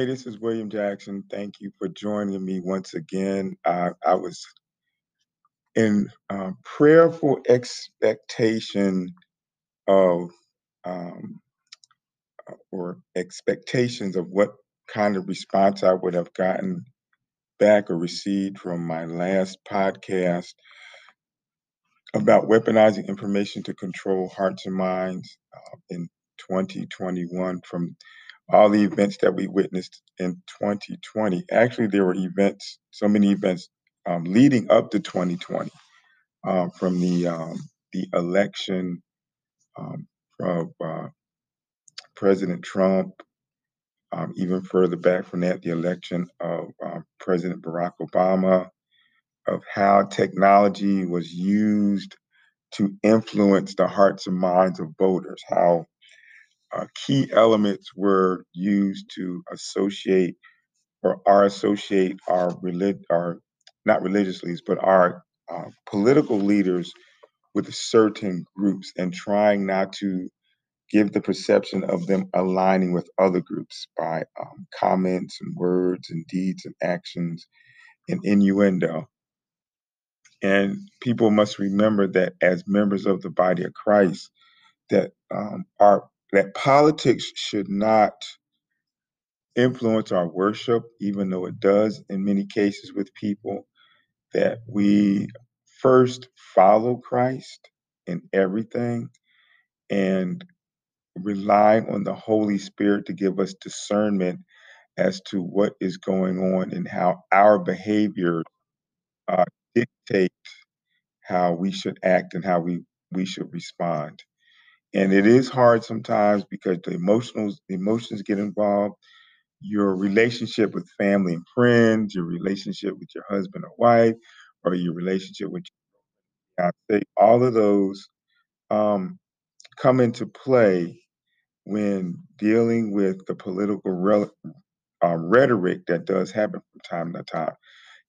Hey, this is William Jackson. Thank you for joining me once again. I, I was in uh, prayerful expectation of um, or expectations of what kind of response I would have gotten back or received from my last podcast about weaponizing information to control hearts and minds uh, in 2021 from all the events that we witnessed in 2020. Actually, there were events, so many events um, leading up to 2020, um, from the um, the election um, of uh, President Trump, um, even further back from that, the election of uh, President Barack Obama, of how technology was used to influence the hearts and minds of voters, how uh, key elements were used to associate or are associate our relig- our not religious leaders, but our uh, political leaders with certain groups and trying not to give the perception of them aligning with other groups by um, comments and words and deeds and actions and innuendo. And people must remember that as members of the body of Christ, that um, our that politics should not influence our worship, even though it does in many cases with people, that we first follow Christ in everything and rely on the Holy Spirit to give us discernment as to what is going on and how our behavior uh, dictate how we should act and how we, we should respond. And it is hard sometimes because the emotional emotions get involved your relationship with family and friends, your relationship with your husband or wife, or your relationship with your fiance, all of those um, come into play when dealing with the political rel- uh, rhetoric that does happen from time to time.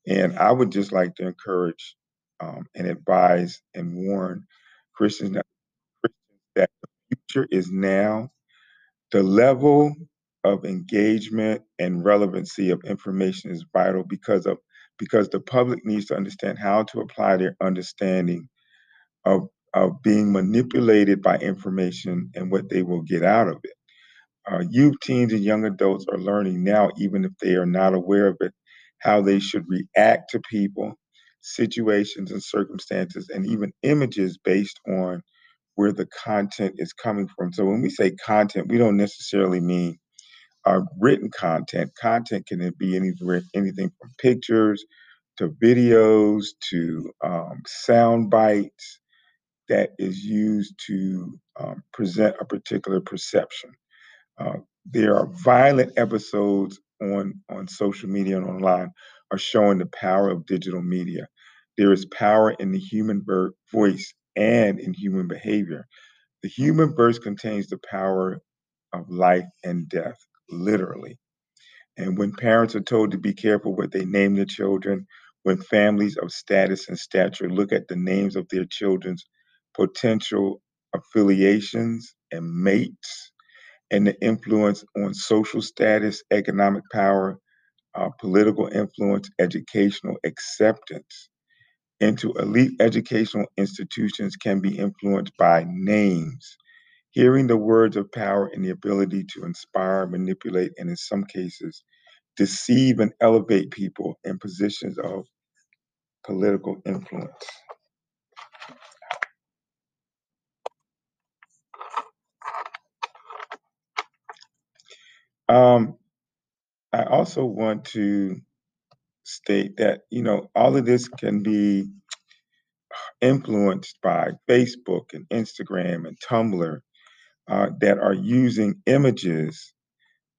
And I would just like to encourage um, and advise and warn Christians is now the level of engagement and relevancy of information is vital because of because the public needs to understand how to apply their understanding of of being manipulated by information and what they will get out of it. Uh, youth, teens, and young adults are learning now, even if they are not aware of it, how they should react to people, situations, and circumstances, and even images based on where the content is coming from. So when we say content, we don't necessarily mean uh, written content. Content can be anything, anything from pictures to videos to um, sound bites that is used to um, present a particular perception. Uh, there are violent episodes on on social media and online are showing the power of digital media. There is power in the human voice and in human behavior. The human birth contains the power of life and death, literally. And when parents are told to be careful what they name their children, when families of status and stature look at the names of their children's potential affiliations and mates, and the influence on social status, economic power, uh, political influence, educational acceptance, into elite educational institutions can be influenced by names. Hearing the words of power and the ability to inspire, manipulate, and in some cases, deceive and elevate people in positions of political influence. Um, I also want to state that, you know, all of this can be influenced by Facebook and Instagram and Tumblr uh, that are using images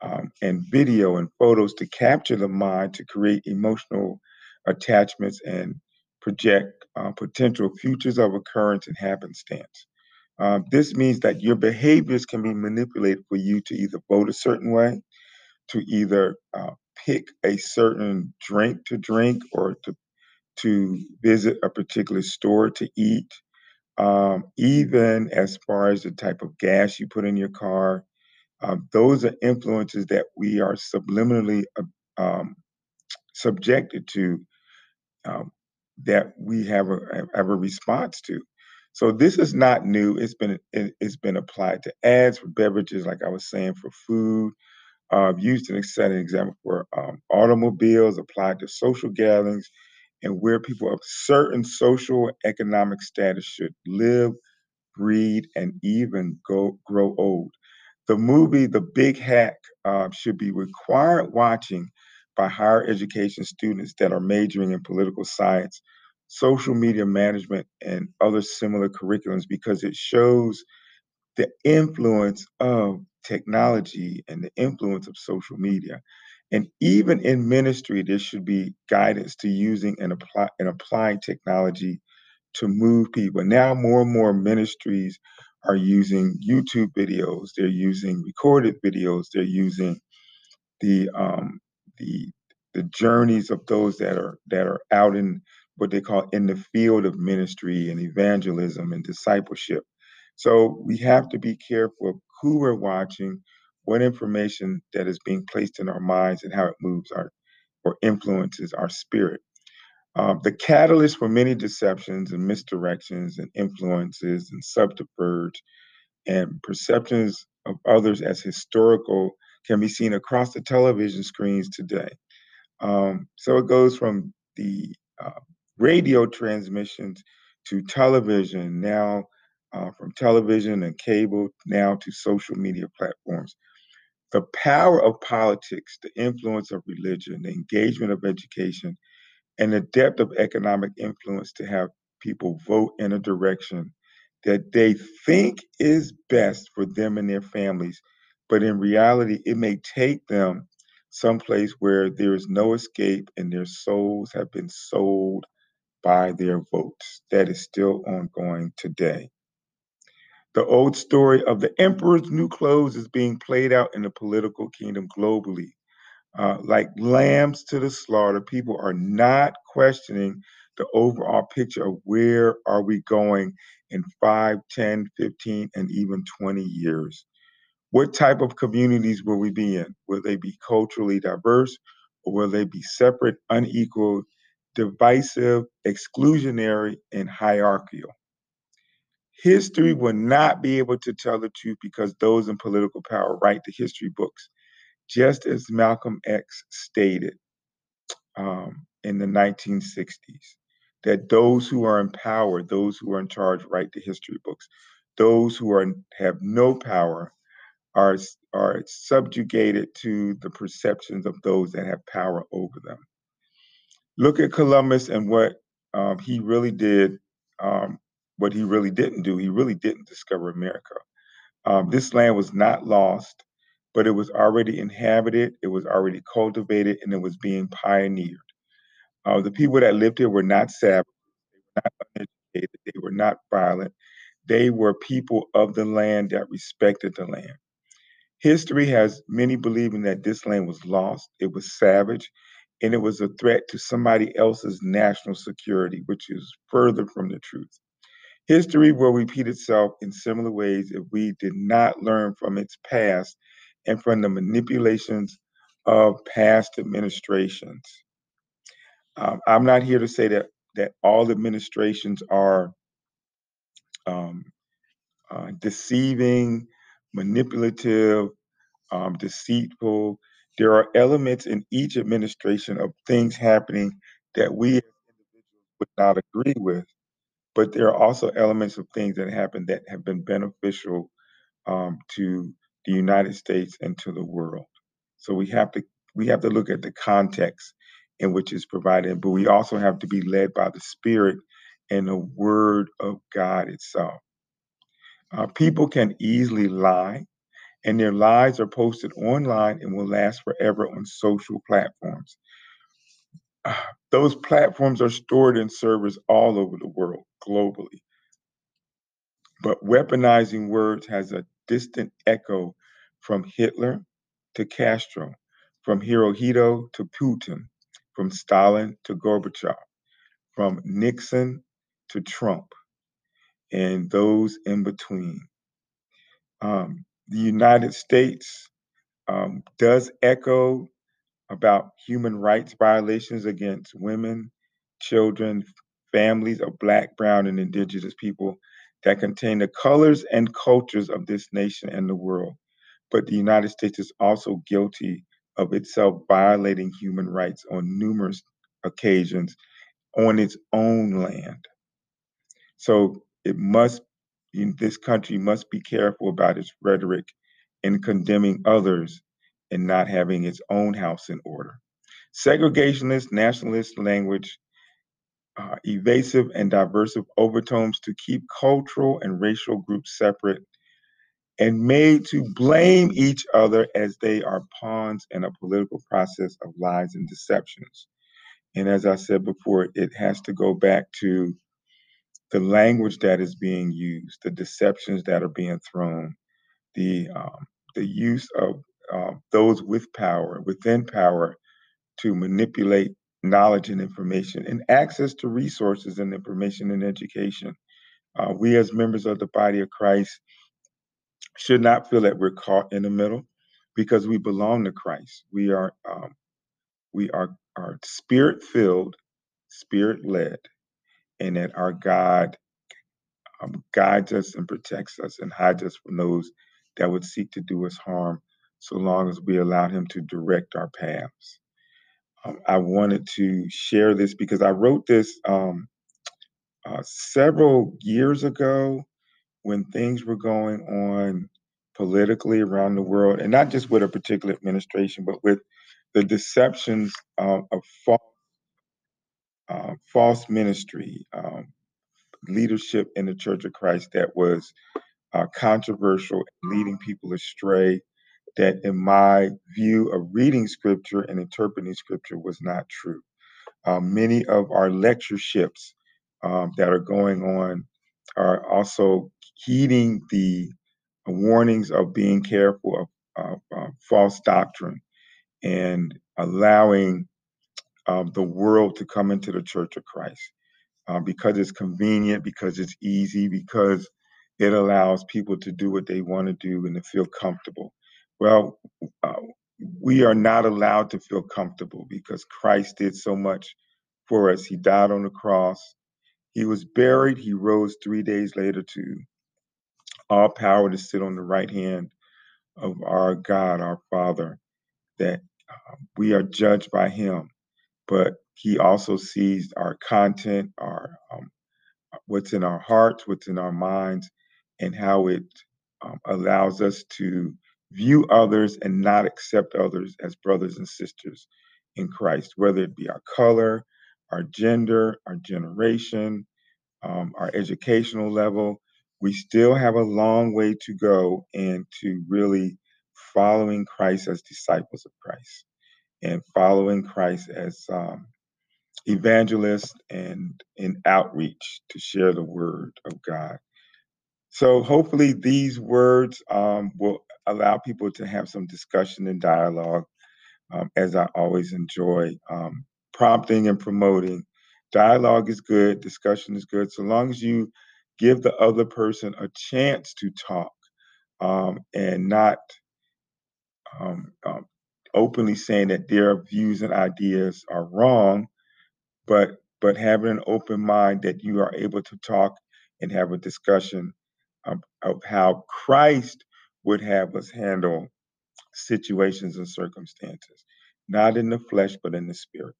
um, and video and photos to capture the mind to create emotional attachments and project uh, potential futures of occurrence and happenstance. Um, this means that your behaviors can be manipulated for you to either vote a certain way, to either uh, pick a certain drink to drink, or to to visit a particular store to eat, um, even as far as the type of gas you put in your car, Um, those are influences that we are subliminally uh, um, subjected to um, that we have a, have a response to. So this is not new. It's been it, has been applied to ads for beverages, like I was saying, for food. Uh, used an exciting example for um, automobiles, applied to social gatherings, and where people of certain social economic status should live, breed, and even go grow old. The movie The Big Hack uh, should be required watching by higher education students that are majoring in political science, social media management, and other similar curriculums because it shows the influence of technology and the influence of social media. And even in ministry, there should be guidance to using and, apply, and applying technology to move people. Now, more and more ministries are using YouTube videos, they're using recorded videos, they're using the um, the the journeys of those that are that are out in what they call in the field of ministry and evangelism and discipleship. So we have to be careful of who we're watching, what information that is being placed in our minds, and how it moves our or influences our spirit. Um, the catalyst for many deceptions and misdirections and influences and subterfuge and perceptions of others as historical can be seen across the television screens today. Um, so it goes from the uh, radio transmissions to television, now uh, from television and cable, now to social media platforms. The power of politics, the influence of religion, the engagement of education, and the depth of economic influence to have people vote in a direction that they think is best for them and their families, but in reality, it may take them someplace where there is no escape and their souls have been sold by their votes. That is still ongoing today. The old story of the emperor's new clothes is being played out in the political kingdom globally. Uh, like lambs to the slaughter, people are not questioning the overall picture of where are we going in 5, 10, 15, and even 20 years. What type of communities will we be in? Will they be culturally diverse or will they be separate, unequal, divisive, exclusionary, and hierarchical? History will not be able to tell the truth because those in political power write the history books, just as Malcolm X stated um, in the 1960s that those who are in power, those who are in charge, write the history books. Those who are have no power are are subjugated to the perceptions of those that have power over them. Look at Columbus and what um, he really did. Um, what he really didn't do. He really didn't discover America. Um, this land was not lost, but it was already inhabited. It was already cultivated, and it was being pioneered. Uh, the people that lived here were not savage, they were not uneducated, they were not violent. They were people of the land that respected the land. History has many believing that this land was lost, it was savage, and it was a threat to somebody else's national security, which is further from the truth. History will repeat itself in similar ways if we did not learn from its past and from the manipulations of past administrations. Um, I'm not here to say that that all administrations are um, uh, deceiving, manipulative, um, deceitful. There are elements in each administration of things happening that we as individuals would not agree with, but there are also elements of things that happen that have been beneficial um, to the United States and to the world. So we have to we have to look at the context in which it's provided, but we also have to be led by the Spirit and the Word of God itself. Uh, people can easily lie, and their lies are posted online and will last forever on social platforms. Those platforms are stored in servers all over the world, globally. But weaponizing words has a distant echo from Hitler to Castro, from Hirohito to Putin, from Stalin to Gorbachev, from Nixon to Trump, and those in between. Um, the United States um, does echo about human rights violations against women, children, families of Black, Brown, and Indigenous people that contain the colors and cultures of this nation and the world. But the United States is also guilty of itself violating human rights on numerous occasions on its own land. So it must, this country must be careful about its rhetoric in condemning others and not having its own house in order. Segregationist, nationalist language, uh, evasive and diversive overtones to keep cultural and racial groups separate and made to blame each other as they are pawns in a political process of lies and deceptions. And as I said before, it has to go back to the language that is being used, the deceptions that are being thrown, the um, the use of uh, those with power, within power, to manipulate knowledge and information and access to resources and information and education. Uh, we, as members of the body of Christ, should not feel that we're caught in the middle because we belong to Christ. We are um, we are are spirit filled, spirit led, and that our God um, guides us and protects us and hides us from those that would seek to do us harm, so long as we allow Him to direct our paths. Um, I wanted to share this because I wrote this um, uh, several years ago when things were going on politically around the world, and not just with a particular administration, but with the deceptions uh, of false, uh, false ministry, um, leadership in the Church of Christ that was uh, controversial, leading people astray. That, in my view of reading scripture and interpreting scripture, was not true. Uh, many of our lectureships um, that are going on are also heeding the warnings of being careful of, of uh, false doctrine and allowing um, the world to come into the church of Christ uh, because it's convenient, because it's easy, because it allows people to do what they want to do and to feel comfortable. Well, uh, we are not allowed to feel comfortable because Christ did so much for us. He died on the cross. He was buried. He rose three days later to all power to sit on the right hand of our God, our Father, that uh, we are judged by Him, but He also sees our content, our um, what's in our hearts, what's in our minds, and how it um, allows us to view others and not accept others as brothers and sisters in Christ, whether it be our color, our gender, our generation, um, our educational level. We still have a long way to go into really following Christ as disciples of Christ and following Christ as um, evangelists and in outreach to share the word of God. So hopefully these words um, will allow people to have some discussion and dialogue, um, as I always enjoy um, prompting and promoting. Dialogue is good, discussion is good, so long as you give the other person a chance to talk um, and not um, um, openly saying that their views and ideas are wrong, but but having an open mind that you are able to talk and have a discussion of, of how Christ would have us handle situations and circumstances, not in the flesh, but in the spirit.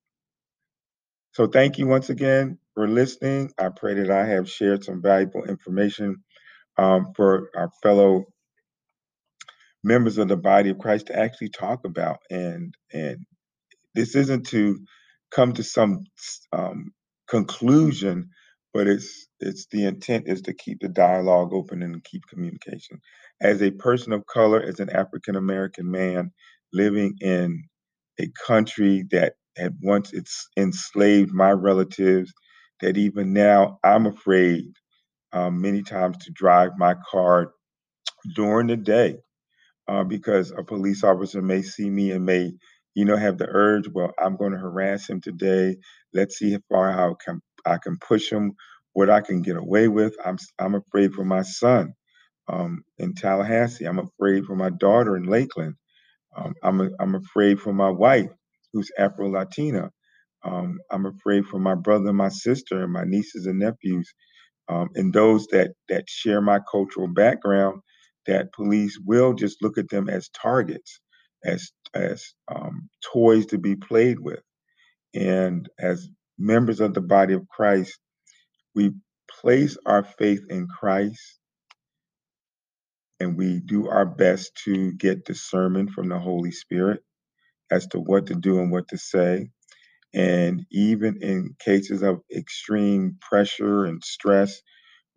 So, thank you once again for listening. I pray that I have shared some valuable information um, for our fellow members of the body of Christ to actually talk about. And and this isn't to come to some um, conclusion, but it's it's the intent is to keep the dialogue open and keep communication. As a person of color, as an African American man living in a country that had once it's enslaved my relatives, that even now I'm afraid um, many times to drive my car during the day uh, because a police officer may see me and may, you know, have the urge. Well, I'm going to harass him today. Let's see how far how can I can push him, what I can get away with. I'm I'm afraid for my son um, in Tallahassee. I'm afraid for my daughter in Lakeland. Um, I'm, a, I'm afraid for my wife, who's Afro Latina. Um, I'm afraid for my brother and my sister and my nieces and nephews, um, and those that that share my cultural background. That police will just look at them as targets, as as um, toys to be played with, and as members of the body of Christ, we place our faith in Christ and we do our best to get discernment from the Holy Spirit as to what to do and what to say. And even in cases of extreme pressure and stress,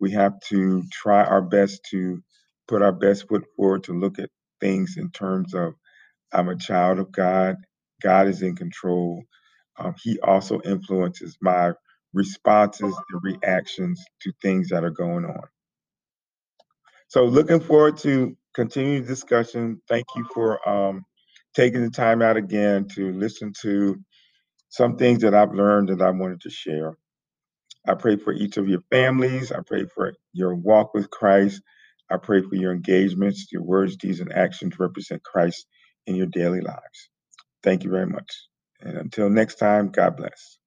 we have to try our best to put our best foot forward to look at things in terms of I'm a child of God, God is in control. Um, he also influences my responses and reactions to things that are going on. So looking forward to continuing discussion. Thank you for um, taking the time out again to listen to some things that I've learned that I wanted to share. I pray for each of your families. I pray for your walk with Christ. I pray for your engagements, your words, deeds, and actions represent Christ in your daily lives. Thank you very much. And until next time, God bless.